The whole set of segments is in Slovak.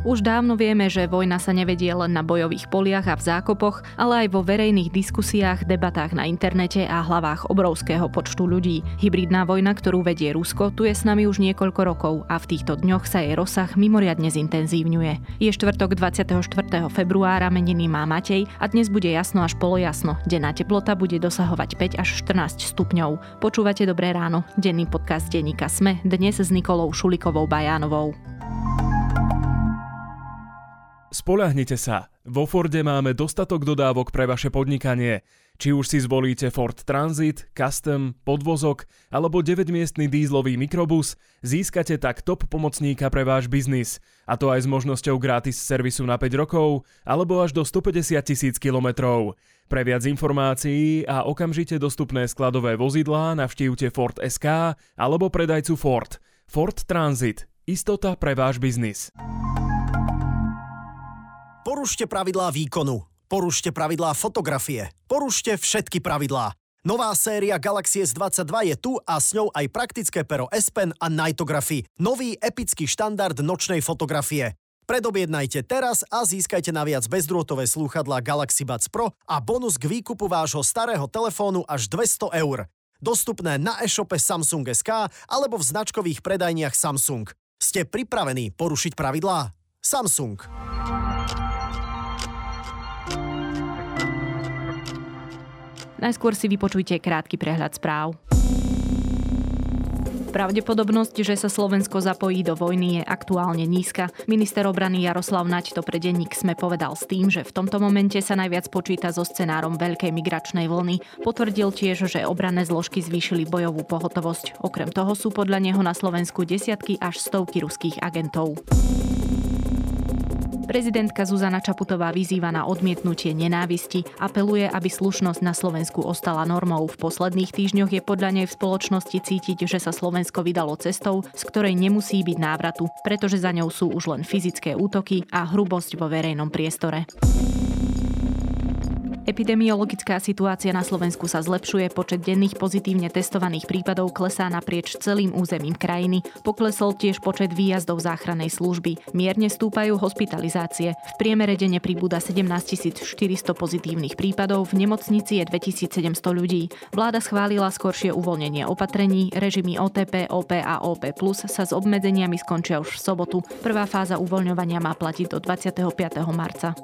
Už dávno vieme, že vojna sa nevedie len na bojových poliach a v zákopoch, ale aj vo verejných diskusiách, debatách na internete a hlavách obrovského počtu ľudí. Hybridná vojna, ktorú vedie Rusko, tu je s nami už niekoľko rokov a v týchto dňoch sa jej rozsah mimoriadne zintenzívňuje. Je štvrtok 24. februára, meniny má Matej a dnes bude jasno až polojasno. Denná teplota bude dosahovať 5 až 14 stupňov. Počúvate Dobré ráno, denný podcast denníka Sme, dnes s Nikolou Šulikovou Bajánovou. Spolahnite sa. Vo Forde máme dostatok dodávok pre vaše podnikanie. Či už si zvolíte Ford Transit, Custom, podvozok alebo 9-miestný dízlový mikrobus, získate tak top pomocníka pre váš biznis. A to aj s možnosťou gratis servisu na 5 rokov alebo až do 150 tisíc kilometrov. Pre viac informácií a okamžite dostupné skladové vozidlá navštívte Ford SK alebo predajcu Ford. Ford Transit. Istota pre váš biznis. Porušte pravidlá výkonu. Porušte pravidlá fotografie. Porušte všetky pravidlá. Nová séria Galaxy S22 je tu a s ňou aj praktické pero S Pen a Nightography. Nový epický štandard nočnej fotografie. Predobjednajte teraz a získajte naviac bezdrôtové slúchadlá Galaxy Buds Pro a bonus k výkupu vášho starého telefónu až 200 eur. Dostupné na e-shope Samsung SK alebo v značkových predajniach Samsung. Ste pripravení porušiť pravidlá? Samsung. Najskôr si vypočujte krátky prehľad správ. Pravdepodobnosť, že sa Slovensko zapojí do vojny je aktuálne nízka. Minister obrany Jaroslav Naď to pre denník sme povedal s tým, že v tomto momente sa najviac počíta so scenárom veľkej migračnej vlny. Potvrdil tiež, že obranné zložky zvýšili bojovú pohotovosť. Okrem toho sú podľa neho na Slovensku desiatky až stovky ruských agentov. Prezidentka Zuzana Čaputová vyzýva na odmietnutie nenávisti, apeluje, aby slušnosť na Slovensku ostala normou. V posledných týždňoch je podľa nej v spoločnosti cítiť, že sa Slovensko vydalo cestou, z ktorej nemusí byť návratu, pretože za ňou sú už len fyzické útoky a hrubosť vo verejnom priestore. Epidemiologická situácia na Slovensku sa zlepšuje, počet denných pozitívne testovaných prípadov klesá naprieč celým územím krajiny. Poklesol tiež počet výjazdov záchrannej služby. Mierne stúpajú hospitalizácie. V priemere denne pribúda 17 400 pozitívnych prípadov, v nemocnici je 2700 ľudí. Vláda schválila skoršie uvoľnenie opatrení, režimy OTP, OP a OP sa s obmedzeniami skončia už v sobotu. Prvá fáza uvoľňovania má platiť do 25. marca.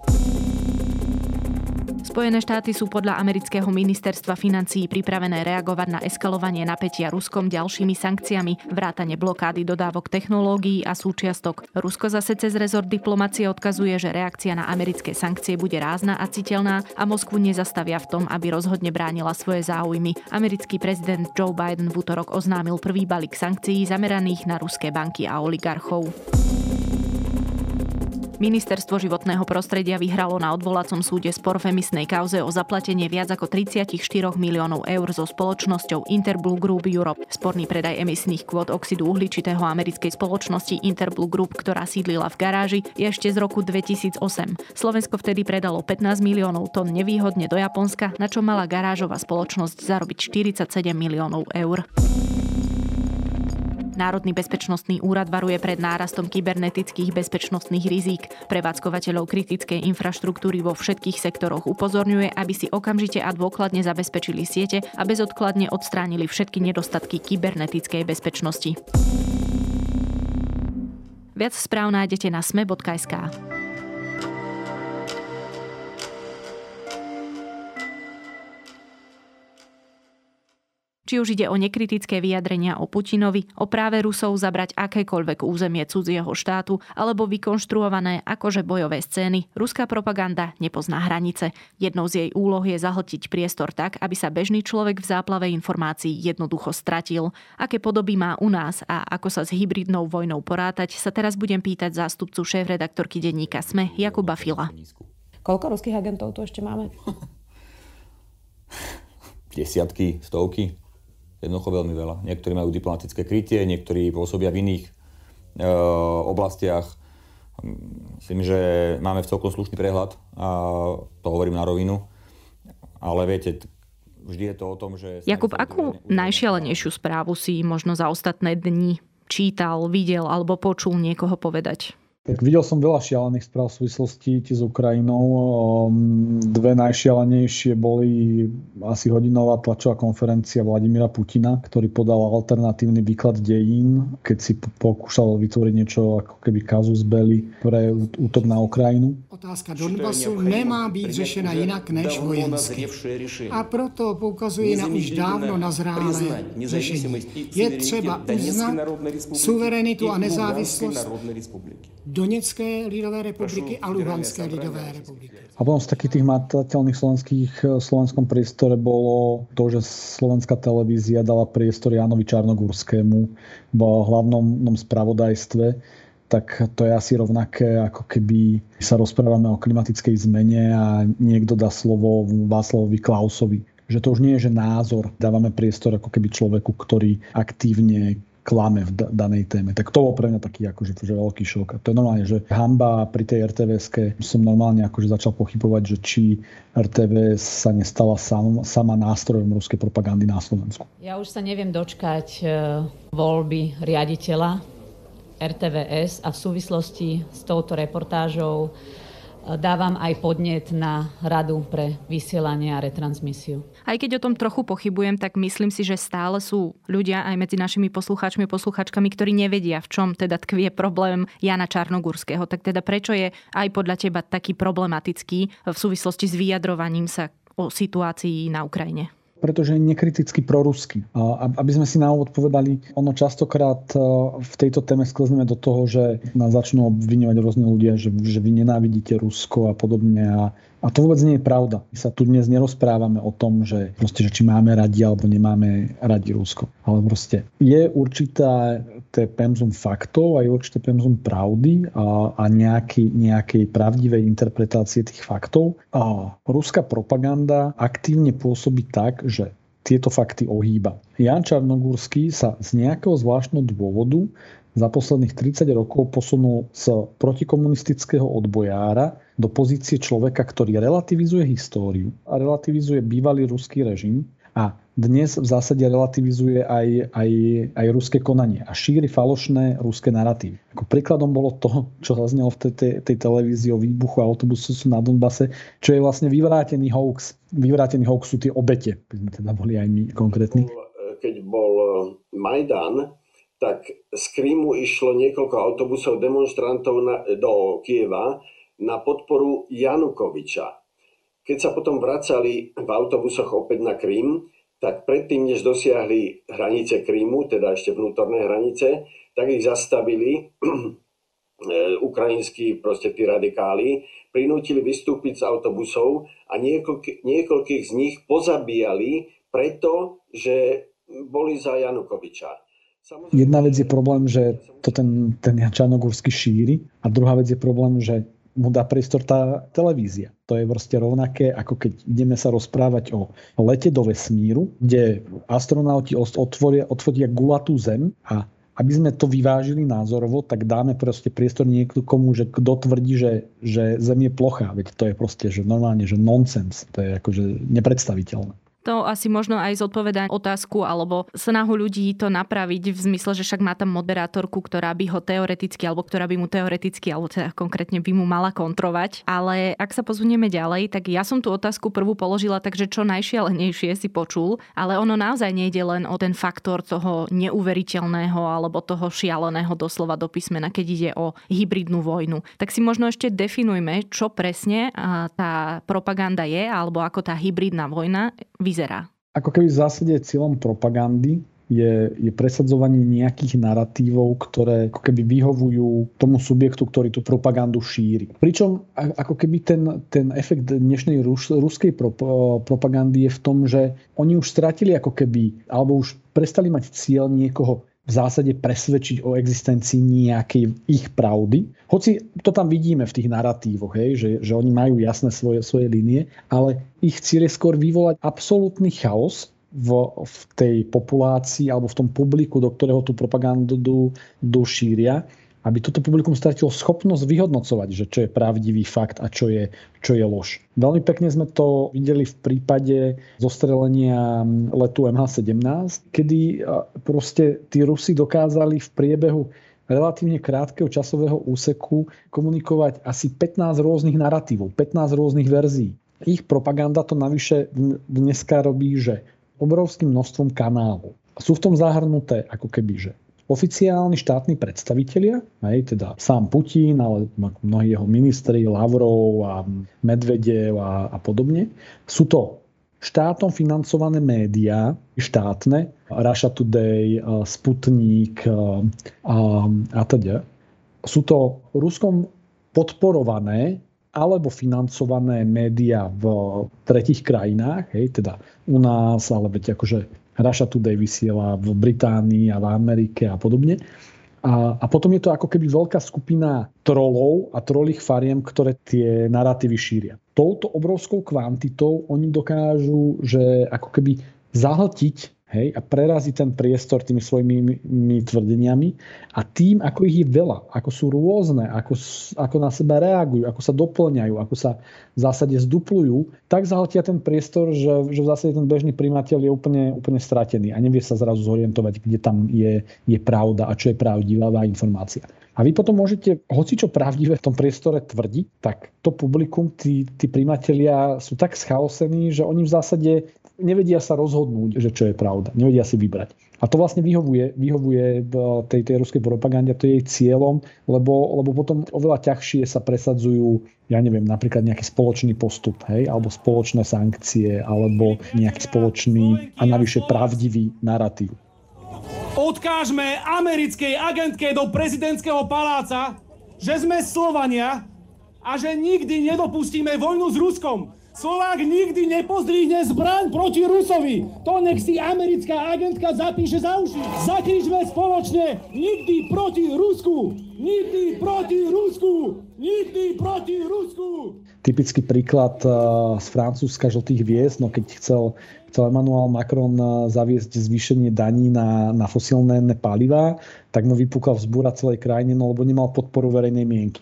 Spojené štáty sú podľa amerického ministerstva financií pripravené reagovať na eskalovanie napätia Ruskom ďalšími sankciami, vrátane blokády dodávok technológií a súčiastok. Rusko zase cez rezort diplomacie odkazuje, že reakcia na americké sankcie bude rázna a citeľná a Moskvu nezastavia v tom, aby rozhodne bránila svoje záujmy. Americký prezident Joe Biden v útorok oznámil prvý balík sankcií zameraných na ruské banky a oligarchov. Ministerstvo životného prostredia vyhralo na odvolacom súde spor v emisnej kauze o zaplatenie viac ako 34 miliónov eur so spoločnosťou Interblue Group Europe. Sporný predaj emisných kvót oxidu uhličitého americkej spoločnosti Interblue Group, ktorá sídlila v garáži, je ešte z roku 2008. Slovensko vtedy predalo 15 miliónov tón nevýhodne do Japonska, na čo mala garážová spoločnosť zarobiť 47 miliónov eur. Národný bezpečnostný úrad varuje pred nárastom kybernetických bezpečnostných rizík. Prevádzkovateľov kritickej infraštruktúry vo všetkých sektoroch upozorňuje, aby si okamžite a dôkladne zabezpečili siete a bezodkladne odstránili všetky nedostatky kybernetickej bezpečnosti. Viac správ nájdete na sme.sk. Či už ide o nekritické vyjadrenia o Putinovi, o práve Rusov zabrať akékoľvek územie cudzieho štátu alebo vykonštruované akože bojové scény, ruská propaganda nepozná hranice. Jednou z jej úloh je zahltiť priestor tak, aby sa bežný človek v záplave informácií jednoducho stratil. Aké podoby má u nás a ako sa s hybridnou vojnou porátať, sa teraz budem pýtať zástupcu šéf-redaktorky denníka SME Jakuba Fila. Koľko ruských agentov tu ešte máme? Desiatky, stovky jednoducho veľmi veľa. Niektorí majú diplomatické krytie, niektorí pôsobia v iných e, oblastiach. Myslím, že máme v celkom slušný prehľad a to hovorím na rovinu. Ale viete, vždy je to o tom, že... Jakub, akú najšialenejšiu správu si možno za ostatné dni čítal, videl alebo počul niekoho povedať? Tak videl som veľa šialených správ v súvislosti s Ukrajinou. Ehm, dve najšialenejšie boli asi hodinová tlačová konferencia Vladimíra Putina, ktorý podal alternatívny výklad dejín, keď si pokúšal vytvoriť niečo ako keby kazus belli pre útok na Ukrajinu. Otázka Donbasu nemá byť řešena jinak než vojensky. A proto poukazuje na už dávno nazrálé řešení. Je třeba uznat suverenitu a nezávislost Donecké lidové republiky a Luhanské lidové republiky. A potom z takých tých matateľných slovenských v slovenskom priestore bolo to, že slovenská televízia dala priestor Jánovi Čarnogórskému v hlavnom spravodajstve tak to je asi rovnaké, ako keby sa rozprávame o klimatickej zmene a niekto dá slovo Václavovi Klausovi. Že to už nie je, že názor, dávame priestor ako keby človeku, ktorý aktívne klame v danej téme. Tak to bol pre mňa taký akože, že veľký šok. A to je normálne, že hamba pri tej rtvs som normálne akože začal pochybovať, že či RTVS sa nestala sam, sama nástrojom ruskej propagandy na Slovensku. Ja už sa neviem dočkať e, voľby riaditeľa RTVS a v súvislosti s touto reportážou dávam aj podnet na radu pre vysielanie a retransmisiu. Aj keď o tom trochu pochybujem, tak myslím si, že stále sú ľudia aj medzi našimi poslucháčmi a poslucháčkami, ktorí nevedia, v čom teda tkvie problém Jana Čarnogurského. Tak teda prečo je aj podľa teba taký problematický v súvislosti s vyjadrovaním sa o situácii na Ukrajine? Pretože je nekriticky prorusky. Aby sme si na úvod povedali, ono častokrát e, v tejto téme sklezneme do toho, že nás začnú obviňovať rôzne ľudia, že, že vy nenávidíte Rusko a podobne. A a to vôbec nie je pravda. My sa tu dnes nerozprávame o tom, že, proste, že či máme radi alebo nemáme radi Rusko. Ale proste je určité pemzum faktov a je určité pemzum pravdy a, a nejaký, nejakej pravdivej interpretácie tých faktov. A ruská propaganda aktívne pôsobí tak, že tieto fakty ohýba. Jan Čarnogórsky sa z nejakého zvláštneho dôvodu za posledných 30 rokov posunul z protikomunistického odbojára do pozície človeka, ktorý relativizuje históriu a relativizuje bývalý ruský režim a dnes v zásade relativizuje aj, aj, aj ruské konanie a šíri falošné ruské narratívy. Ako príkladom bolo to, čo zaznelo v tej, tej, tej televízii o výbuchu autobusu na Donbase, čo je vlastne vyvrátený hoax. Vyvrátený hoax sú tie obete, keď sme teda boli aj my konkrétni. Keď bol Majdan, tak z Krímu išlo niekoľko autobusov demonstrantov na, do Kieva na podporu Janukoviča. Keď sa potom vracali v autobusoch opäť na Krím, tak predtým, než dosiahli hranice Krímu, teda ešte vnútorné hranice, tak ich zastavili e, ukrajinskí proste tí radikáli, prinútili vystúpiť z autobusov a niekoľk, niekoľkých z nich pozabíjali preto, že boli za Janukoviča. Jedna vec je problém, že to ten, ten Čanogórsky šíri a druhá vec je problém, že mu dá priestor tá televízia. To je proste rovnaké, ako keď ideme sa rozprávať o lete do vesmíru, kde astronauti otvoria, otvoria gulatú zem a aby sme to vyvážili názorovo, tak dáme proste priestor niekomu, že kto tvrdí, že, že Zem je plochá. Veď to je proste že normálne, že nonsens. To je akože nepredstaviteľné to asi možno aj zodpovedá otázku alebo snahu ľudí to napraviť v zmysle, že však má tam moderátorku, ktorá by ho teoreticky alebo ktorá by mu teoreticky alebo teda konkrétne by mu mala kontrovať. Ale ak sa pozvunieme ďalej, tak ja som tú otázku prvú položila, takže čo najšialenejšie si počul, ale ono naozaj nejde len o ten faktor toho neuveriteľného alebo toho šialeného doslova do písmena, keď ide o hybridnú vojnu. Tak si možno ešte definujme, čo presne tá propaganda je alebo ako tá hybridná vojna vyzerá vyzerá? Ako keby v zásade cieľom propagandy je, je presadzovanie nejakých narratívov, ktoré ako keby vyhovujú tomu subjektu, ktorý tú propagandu šíri. Pričom ako keby ten, ten efekt dnešnej rus, ruskej pro, propagandy je v tom, že oni už stratili ako keby, alebo už prestali mať cieľ niekoho v zásade presvedčiť o existencii nejakej ich pravdy. Hoci to tam vidíme v tých narratívoch, hej, že, že oni majú jasné svoje, svoje línie, ale ich cieľ je skôr vyvolať absolútny chaos v, v tej populácii alebo v tom publiku, do ktorého tú propagandu do šíria aby toto publikum stratilo schopnosť vyhodnocovať, že čo je pravdivý fakt a čo je, čo je lož. Veľmi pekne sme to videli v prípade zostrelenia letu MH17, kedy proste tí Rusi dokázali v priebehu relatívne krátkeho časového úseku komunikovať asi 15 rôznych narratívov, 15 rôznych verzií. Ich propaganda to navyše dneska robí, že obrovským množstvom kanálov. Sú v tom zahrnuté ako keby, že oficiálni štátni predstavitelia, aj teda sám Putin, ale mnohí jeho ministri, Lavrov a Medvedev a, a podobne, sú to štátom financované médiá, štátne, Russia Today, Sputnik a, a teda. Sú to Ruskom podporované alebo financované médiá v tretich krajinách, hej, teda u nás, ale veď akože Russia Today vysiela v Británii a v Amerike a podobne. A, a potom je to ako keby veľká skupina trolov a trolých fariem, ktoré tie narratívy šíria. Touto obrovskou kvantitou oni dokážu, že ako keby zahltiť hej, a prerazí ten priestor tými svojimi tvrdeniami a tým, ako ich je veľa, ako sú rôzne, ako, ako na seba reagujú, ako sa doplňajú, ako sa v zásade zduplujú, tak zahltia ten priestor, že, že v zásade ten bežný primateľ je úplne, úplne stratený a nevie sa zrazu zorientovať, kde tam je, je pravda a čo je pravdivá informácia. A vy potom môžete hoci čo pravdivé v tom priestore tvrdiť, tak to publikum, tí, tí primatelia sú tak schaosení, že oni v zásade nevedia sa rozhodnúť, že čo je pravda. Nevedia si vybrať. A to vlastne vyhovuje, vyhovuje tej, tej ruskej propagande, to je jej cieľom, lebo, lebo potom oveľa ťažšie sa presadzujú, ja neviem, napríklad nejaký spoločný postup, hej, alebo spoločné sankcie, alebo nejaký spoločný a navyše pravdivý narratív. Odkážme americkej agentke do prezidentského paláca, že sme Slovania a že nikdy nedopustíme vojnu s Ruskom. Slovák nikdy nepozdvihne zbraň proti Rusovi. To nech si americká agentka zapíše za uši. Zakričme spoločne nikdy proti Rusku. Nikdy proti Rusku. Nikdy proti Rusku. Typický príklad eh, z Francúzska žltých hviezd, no keď chcel, chcel Emmanuel Macron eh, zaviesť zvýšenie daní na, na fosilné palivá, tak mu vypúkal vzbúra celej krajine, no lebo nemal podporu verejnej mienky.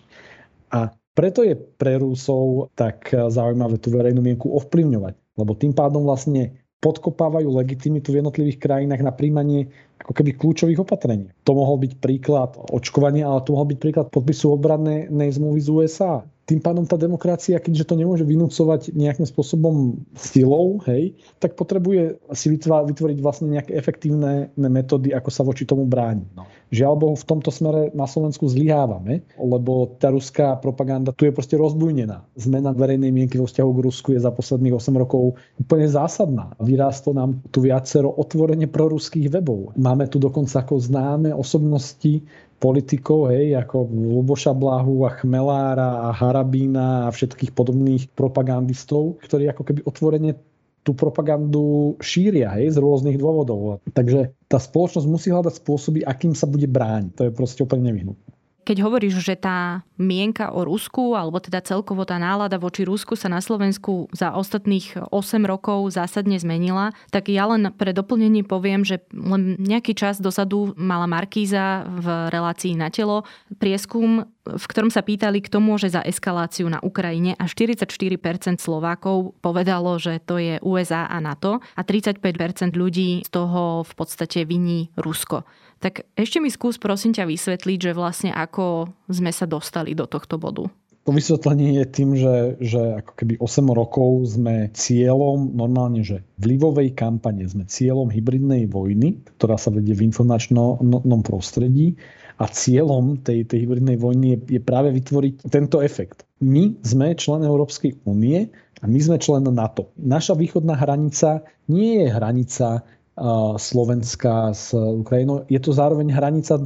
A preto je pre Rusov tak zaujímavé tú verejnú mienku ovplyvňovať, lebo tým pádom vlastne podkopávajú legitimitu v jednotlivých krajinách na príjmanie ako keby kľúčových opatrení. To mohol byť príklad očkovania, ale to mohol byť príklad podpisu obrannej zmluvy z USA tým pádom tá demokracia, keďže to nemôže vynúcovať nejakým spôsobom silou, hej, tak potrebuje si vytvoriť vlastne nejaké efektívne metódy, ako sa voči tomu brániť. No. Žiaľ Bohu, v tomto smere na Slovensku zlyhávame, lebo tá ruská propaganda tu je proste rozbujnená. Zmena verejnej mienky vo vzťahu k Rusku je za posledných 8 rokov úplne zásadná. Vyrástlo nám tu viacero otvorene proruských webov. Máme tu dokonca ako známe osobnosti politikov, hej, ako Luboša Blahu a Chmelára a Harabína a všetkých podobných propagandistov, ktorí ako keby otvorene tú propagandu šíria hej, z rôznych dôvodov. Takže tá spoločnosť musí hľadať spôsoby, akým sa bude brániť. To je proste úplne nevyhnutné. Keď hovoríš, že tá mienka o Rusku, alebo teda celkovo tá nálada voči Rusku sa na Slovensku za ostatných 8 rokov zásadne zmenila, tak ja len pre doplnenie poviem, že len nejaký čas dosadu mala Markíza v relácii na telo prieskum, v ktorom sa pýtali, kto môže za eskaláciu na Ukrajine a 44% Slovákov povedalo, že to je USA a NATO a 35% ľudí z toho v podstate viní Rusko. Tak ešte mi skús prosím ťa vysvetliť, že vlastne ako sme sa dostali do tohto bodu. To vysvetlenie je tým, že, že ako keby 8 rokov sme cieľom normálne, že vlivovej kampane, sme cieľom hybridnej vojny, ktorá sa vedie v informačnom prostredí a cieľom tej, tej hybridnej vojny je, je práve vytvoriť tento efekt. My sme člen Európskej únie a my sme člen NATO. Naša východná hranica nie je hranica Slovenska s Ukrajinou. Je to zároveň hranica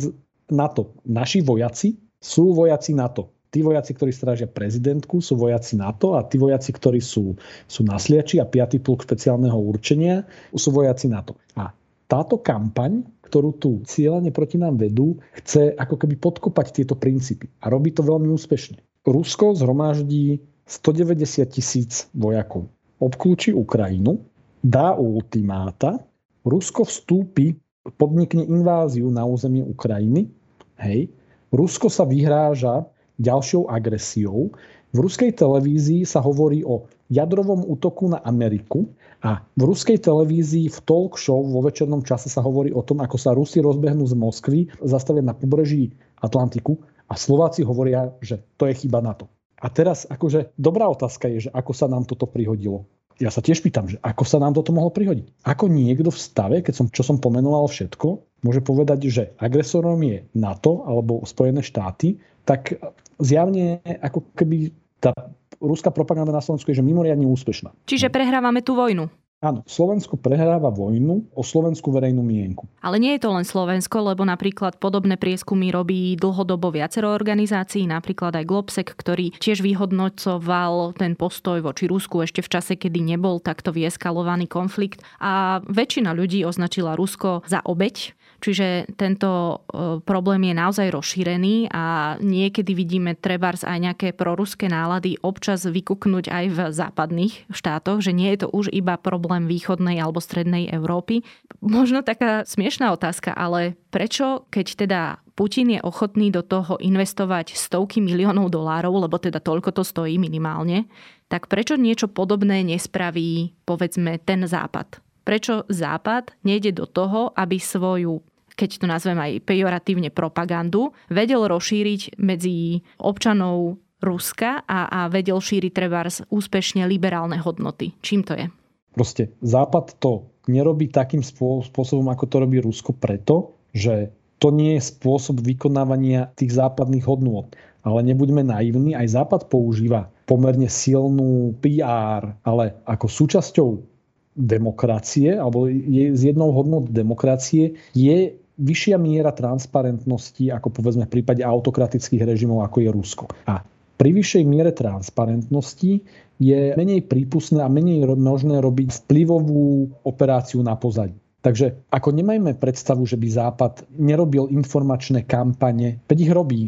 NATO. Naši vojaci sú vojaci NATO. Tí vojaci, ktorí strážia prezidentku, sú vojaci NATO a tí vojaci, ktorí sú, sú nasliači a 5. pluk špeciálneho určenia, sú vojaci NATO. A táto kampaň, ktorú tu cieľane proti nám vedú, chce ako keby podkopať tieto princípy. A robí to veľmi úspešne. Rusko zhromaždí 190 tisíc vojakov. Obklúči Ukrajinu, dá ultimáta Rusko vstúpi, podnikne inváziu na územie Ukrajiny, hej, Rusko sa vyhráža ďalšou agresiou. V ruskej televízii sa hovorí o jadrovom útoku na Ameriku a v ruskej televízii v talk show vo večernom čase sa hovorí o tom, ako sa Rusi rozbehnú z Moskvy, zastavia na pobreží Atlantiku a Slováci hovoria, že to je chyba na to. A teraz akože dobrá otázka je, že ako sa nám toto prihodilo. Ja sa tiež pýtam, že ako sa nám toto mohlo prihodiť. Ako niekto v stave, keď som, čo som pomenoval všetko, môže povedať, že agresorom je NATO alebo Spojené štáty, tak zjavne ako keby tá ruská propaganda na Slovensku je že mimoriadne úspešná. Čiže prehrávame tú vojnu. Áno, Slovensko prehráva vojnu o slovenskú verejnú mienku. Ale nie je to len Slovensko, lebo napríklad podobné prieskumy robí dlhodobo viacero organizácií, napríklad aj Globsec, ktorý tiež vyhodnocoval ten postoj voči Rusku ešte v čase, kedy nebol takto vyeskalovaný konflikt. A väčšina ľudí označila Rusko za obeď Čiže tento e, problém je naozaj rozšírený a niekedy vidíme trebárs aj nejaké proruské nálady občas vykuknúť aj v západných štátoch, že nie je to už iba problém východnej alebo strednej Európy. Možno taká smiešná otázka, ale prečo, keď teda Putin je ochotný do toho investovať stovky miliónov dolárov, lebo teda toľko to stojí minimálne, tak prečo niečo podobné nespraví, povedzme, ten západ? Prečo Západ nejde do toho, aby svoju keď to nazvem aj pejoratívne propagandu, vedel rozšíriť medzi občanov Ruska a, a vedel šíriť trebárs úspešne liberálne hodnoty. Čím to je? Proste Západ to nerobí takým spôsobom, ako to robí Rusko preto, že to nie je spôsob vykonávania tých západných hodnôt. Ale nebuďme naivní, aj Západ používa pomerne silnú PR, ale ako súčasťou demokracie, alebo je z jednou hodnot demokracie, je vyššia miera transparentnosti, ako povedzme v prípade autokratických režimov, ako je Rusko. A pri vyššej miere transparentnosti je menej prípustné a menej možné robiť vplyvovú operáciu na pozadí. Takže ako nemajme predstavu, že by Západ nerobil informačné kampane, veď ich robí,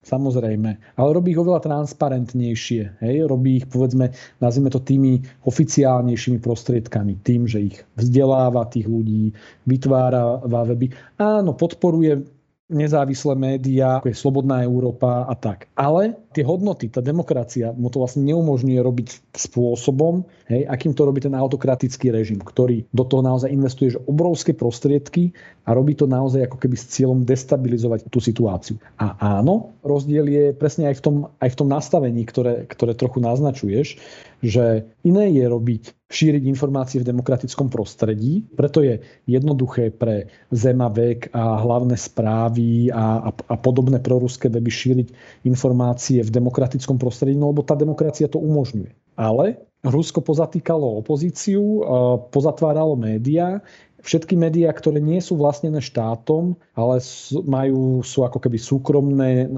Samozrejme. Ale robí ich oveľa transparentnejšie. Hej? Robí ich, povedzme, nazvime to tými oficiálnejšími prostriedkami. Tým, že ich vzdeláva tých ľudí, vytvára weby. Áno, podporuje nezávislé médiá, ako je Slobodná Európa a tak. Ale tie hodnoty, tá demokracia mu to vlastne neumožňuje robiť spôsobom, hej, akým to robí ten autokratický režim, ktorý do toho naozaj investuje obrovské prostriedky a robí to naozaj ako keby s cieľom destabilizovať tú situáciu. A áno, rozdiel je presne aj v tom, aj v tom nastavení, ktoré, ktoré trochu naznačuješ, že iné je robiť, šíriť informácie v demokratickom prostredí, preto je jednoduché pre Zemavek a hlavné správy a, a, a podobné proruské weby šíriť informácie v demokratickom prostredí, no lebo tá demokracia to umožňuje. Ale Rusko pozatýkalo opozíciu, pozatváralo médiá, všetky médiá, ktoré nie sú vlastnené štátom, ale majú, sú ako keby súkromné,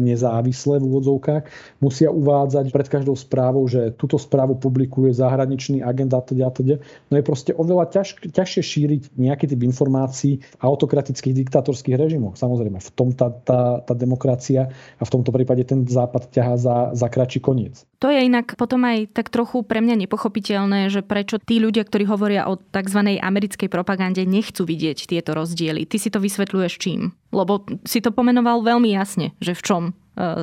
nezávislé v úvodzovkách, musia uvádzať pred každou správou, že túto správu publikuje zahraničný agent a teda, teda. No je proste oveľa ťaž, ťažšie šíriť nejaký typ informácií v autokratických diktatorských režimoch. Samozrejme, v tom tá, tá, tá demokracia a v tomto prípade ten západ ťahá za, za kratší koniec. To je inak potom aj tak trochu pre mňa nepochopiteľné, že prečo tí ľudia, ktorí hovoria o tzv. americkej propagande, nechcú vidieť tieto rozdiely. Ty si to vysvetľuješ čím? Lebo si to pomenoval veľmi jasne, že v čom e,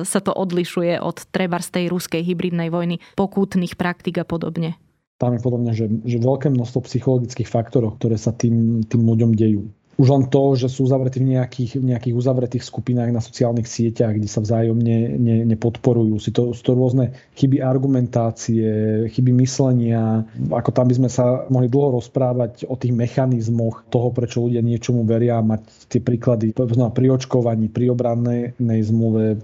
sa to odlišuje od treba z tej ruskej hybridnej vojny, pokútnych praktik a podobne. Tam je podobne, že, že veľké množstvo psychologických faktorov, ktoré sa tým, tým ľuďom dejú už len to, že sú zavretí v nejakých, nejakých uzavretých skupinách na sociálnych sieťach, kde sa vzájomne ne, nepodporujú. Si to, sú to rôzne chyby argumentácie, chyby myslenia. Ako tam by sme sa mohli dlho rozprávať o tých mechanizmoch toho, prečo ľudia niečomu veria, mať tie príklady pri očkovaní, pri obrannej zmluve,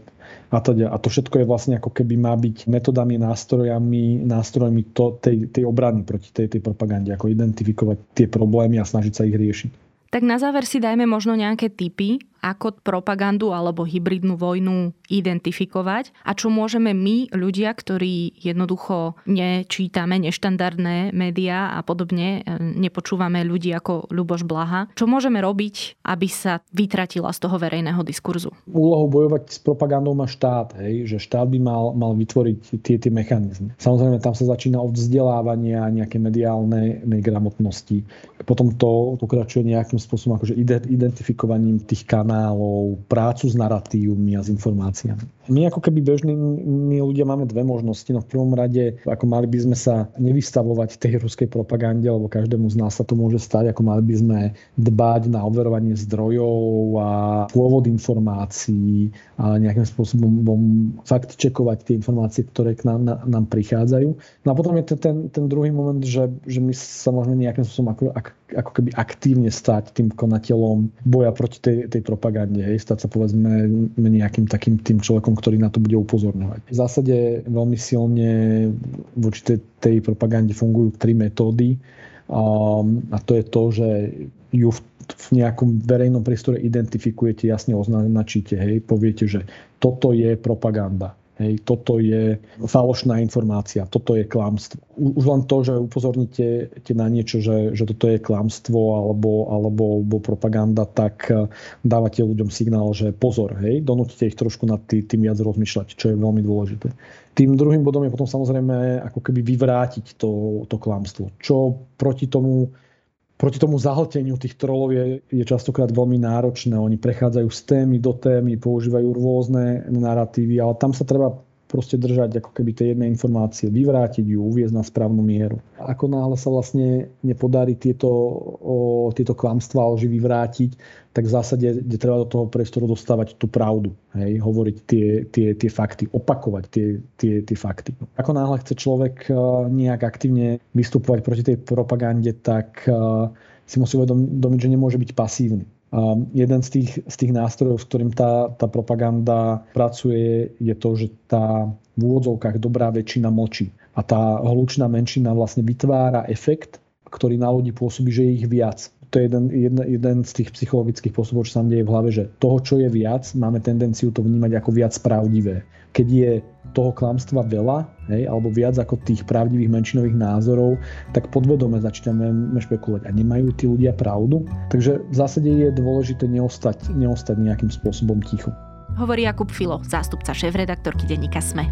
a to, a to všetko je vlastne ako keby má byť metodami, nástrojami, nástrojmi to, tej, tej obrany proti tej, tej propagande, ako identifikovať tie problémy a snažiť sa ich riešiť. Tak na záver si dajme možno nejaké tipy, ako propagandu alebo hybridnú vojnu identifikovať a čo môžeme my, ľudia, ktorí jednoducho nečítame neštandardné médiá a podobne, e, nepočúvame ľudí ako Ľuboš Blaha, čo môžeme robiť, aby sa vytratila z toho verejného diskurzu? Úlohu bojovať s propagandou má štát, hej, že štát by mal, mal vytvoriť tie, tie mechanizmy. Samozrejme, tam sa začína od vzdelávania nejaké mediálnej gramotnosti. Potom to pokračuje nejakým spôsobom akože identifikovaním tých kanálov kanálov, prácu s narratívmi a s informáciami. My ako keby bežní ľudia máme dve možnosti. No v prvom rade, ako mali by sme sa nevystavovať tej ruskej propagande, lebo každému z nás sa to môže stať, ako mali by sme dbať na overovanie zdrojov a pôvod informácií a nejakým spôsobom fakt čekovať tie informácie, ktoré k nám, na, nám prichádzajú. No a potom je ten, ten druhý moment, že, že my sa môžeme nejakým spôsobom ako, ako, ako keby aktívne stať tým konateľom boja proti tej, tej propagande. Hej, stať sa povedzme nejakým takým tým človekom, človekom, ktorý na to bude upozorňovať. V zásade veľmi silne voči tej, tej propagande fungujú tri metódy. A to je to, že ju v, v nejakom verejnom priestore identifikujete, jasne označíte, hej, poviete, že toto je propaganda Hej, toto je falošná informácia, toto je klamstvo. Už len to, že upozorníte na niečo, že, že toto je klamstvo alebo, alebo, alebo propaganda, tak eh, dávate ľuďom signál, že pozor, hej, donútite ich trošku nad tým, tým viac rozmýšľať, čo je veľmi dôležité. Tým druhým bodom je potom samozrejme ako keby vyvrátiť to, to klamstvo. Čo proti tomu proti tomu zahlteniu tých trolov je, je častokrát veľmi náročné. Oni prechádzajú z témy do témy, používajú rôzne narratívy, ale tam sa treba proste držať ako keby tie jedné informácie, vyvrátiť ju, uviezť na správnu mieru. Ako náhle sa vlastne nepodarí tieto, o, tieto klamstvá lži vyvrátiť, tak v zásade je treba do toho priestoru dostávať tú pravdu. Hej? Hovoriť tie, tie, tie fakty, opakovať tie, tie, tie fakty. Ako náhle chce človek nejak aktívne vystupovať proti tej propagande, tak si musí uvedomiť, že nemôže byť pasívny. A jeden z tých, z tých nástrojov, s ktorým tá, tá propaganda pracuje, je to, že tá v úvodzovkách dobrá väčšina močí. A tá hlučná menšina vlastne vytvára efekt, ktorý na ľudí pôsobí, že je ich viac. To je jeden, jeden, jeden z tých psychologických spôsobov, čo sa deje v hlave, že toho, čo je viac, máme tendenciu to vnímať ako viac pravdivé. Keď je toho klamstva veľa, hej, alebo viac ako tých pravdivých menšinových názorov, tak podvedome začíname špekulovať. A nemajú tí ľudia pravdu? Takže v zásade je dôležité neostať, neostať nejakým spôsobom ticho. Hovorí Jakub Filo, zástupca šéf-redaktorky denníka SME.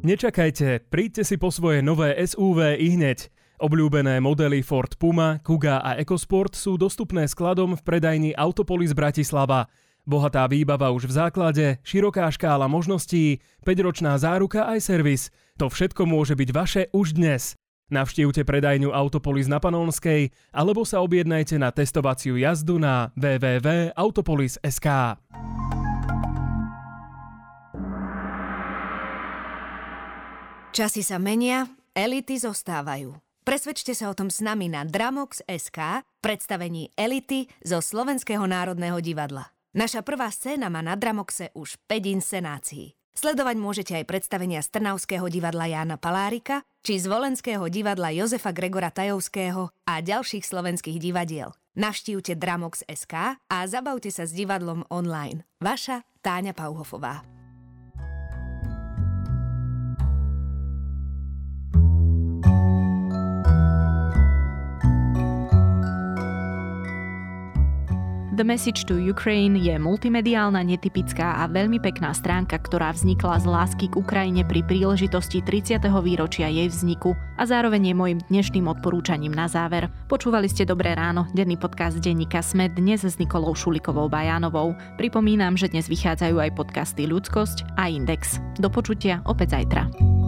Nečakajte, príďte si po svoje nové SUV i hneď. Obľúbené modely Ford Puma, Kuga a EcoSport sú dostupné skladom v predajni Autopolis Bratislava. Bohatá výbava už v základe, široká škála možností, 5-ročná záruka aj servis. To všetko môže byť vaše už dnes. Navštívte predajňu Autopolis na Panonskej alebo sa objednajte na testovaciu jazdu na www.autopolis.sk. Časy sa menia, elity zostávajú. Presvedčte sa o tom s nami na Dramox.sk predstavení Elity zo Slovenského národného divadla. Naša prvá scéna má na Dramoxe už 5 inscenácií. Sledovať môžete aj predstavenia z Trnavského divadla Jána Palárika či z Volenského divadla Jozefa Gregora Tajovského a ďalších slovenských divadiel. Navštívte Dramox.sk a zabavte sa s divadlom online. Vaša Táňa Pauhofová. The Message to Ukraine je multimediálna, netypická a veľmi pekná stránka, ktorá vznikla z lásky k Ukrajine pri príležitosti 30. výročia jej vzniku a zároveň je môjim dnešným odporúčaním na záver. Počúvali ste Dobré ráno, denný podcast denníka Sme dnes s Nikolou Šulikovou Bajánovou. Pripomínam, že dnes vychádzajú aj podcasty Ľudskosť a Index. Do počutia opäť zajtra.